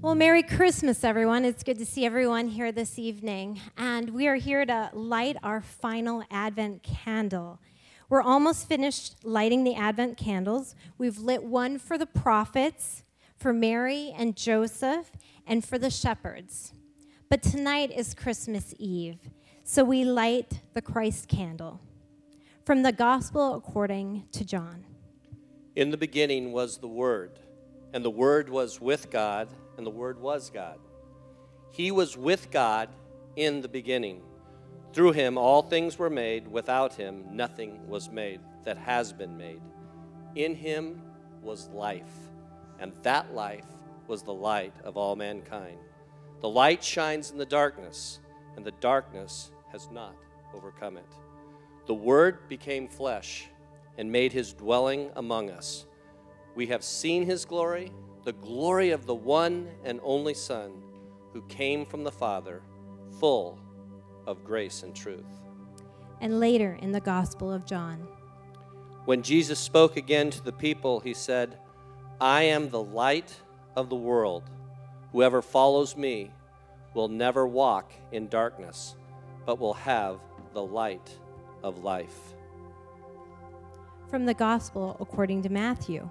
Well, Merry Christmas, everyone. It's good to see everyone here this evening. And we are here to light our final Advent candle. We're almost finished lighting the Advent candles. We've lit one for the prophets, for Mary and Joseph, and for the shepherds. But tonight is Christmas Eve, so we light the Christ candle. From the Gospel according to John. In the beginning was the Word, and the Word was with God and the Word was God. He was with God in the beginning. Through him all things were made. Without him nothing was made that has been made. In him was life, and that life was the light of all mankind. The light shines in the darkness, and the darkness has not overcome it. The Word became flesh and made his dwelling among us. We have seen his glory the glory of the one and only Son who came from the Father, full of grace and truth. And later in the Gospel of John. When Jesus spoke again to the people, he said, I am the light of the world. Whoever follows me will never walk in darkness, but will have the light of life. From the Gospel according to Matthew.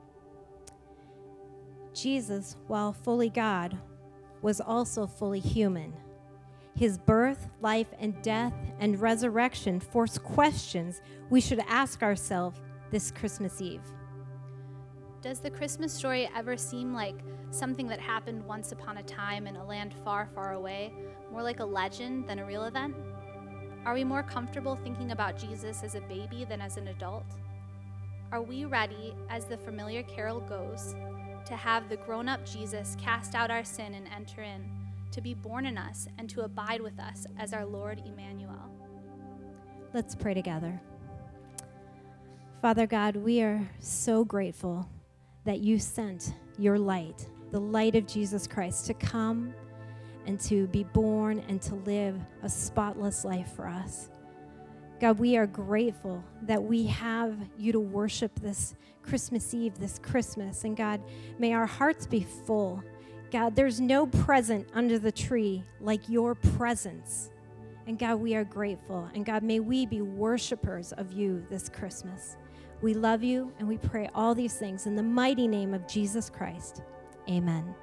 Jesus, while fully God, was also fully human. His birth, life, and death and resurrection force questions we should ask ourselves this Christmas Eve. Does the Christmas story ever seem like something that happened once upon a time in a land far, far away, more like a legend than a real event? Are we more comfortable thinking about Jesus as a baby than as an adult? Are we ready, as the familiar carol goes, to have the grown up Jesus cast out our sin and enter in, to be born in us and to abide with us as our Lord Emmanuel. Let's pray together. Father God, we are so grateful that you sent your light, the light of Jesus Christ, to come and to be born and to live a spotless life for us. God, we are grateful that we have you to worship this Christmas Eve, this Christmas. And God, may our hearts be full. God, there's no present under the tree like your presence. And God, we are grateful. And God, may we be worshipers of you this Christmas. We love you and we pray all these things in the mighty name of Jesus Christ. Amen.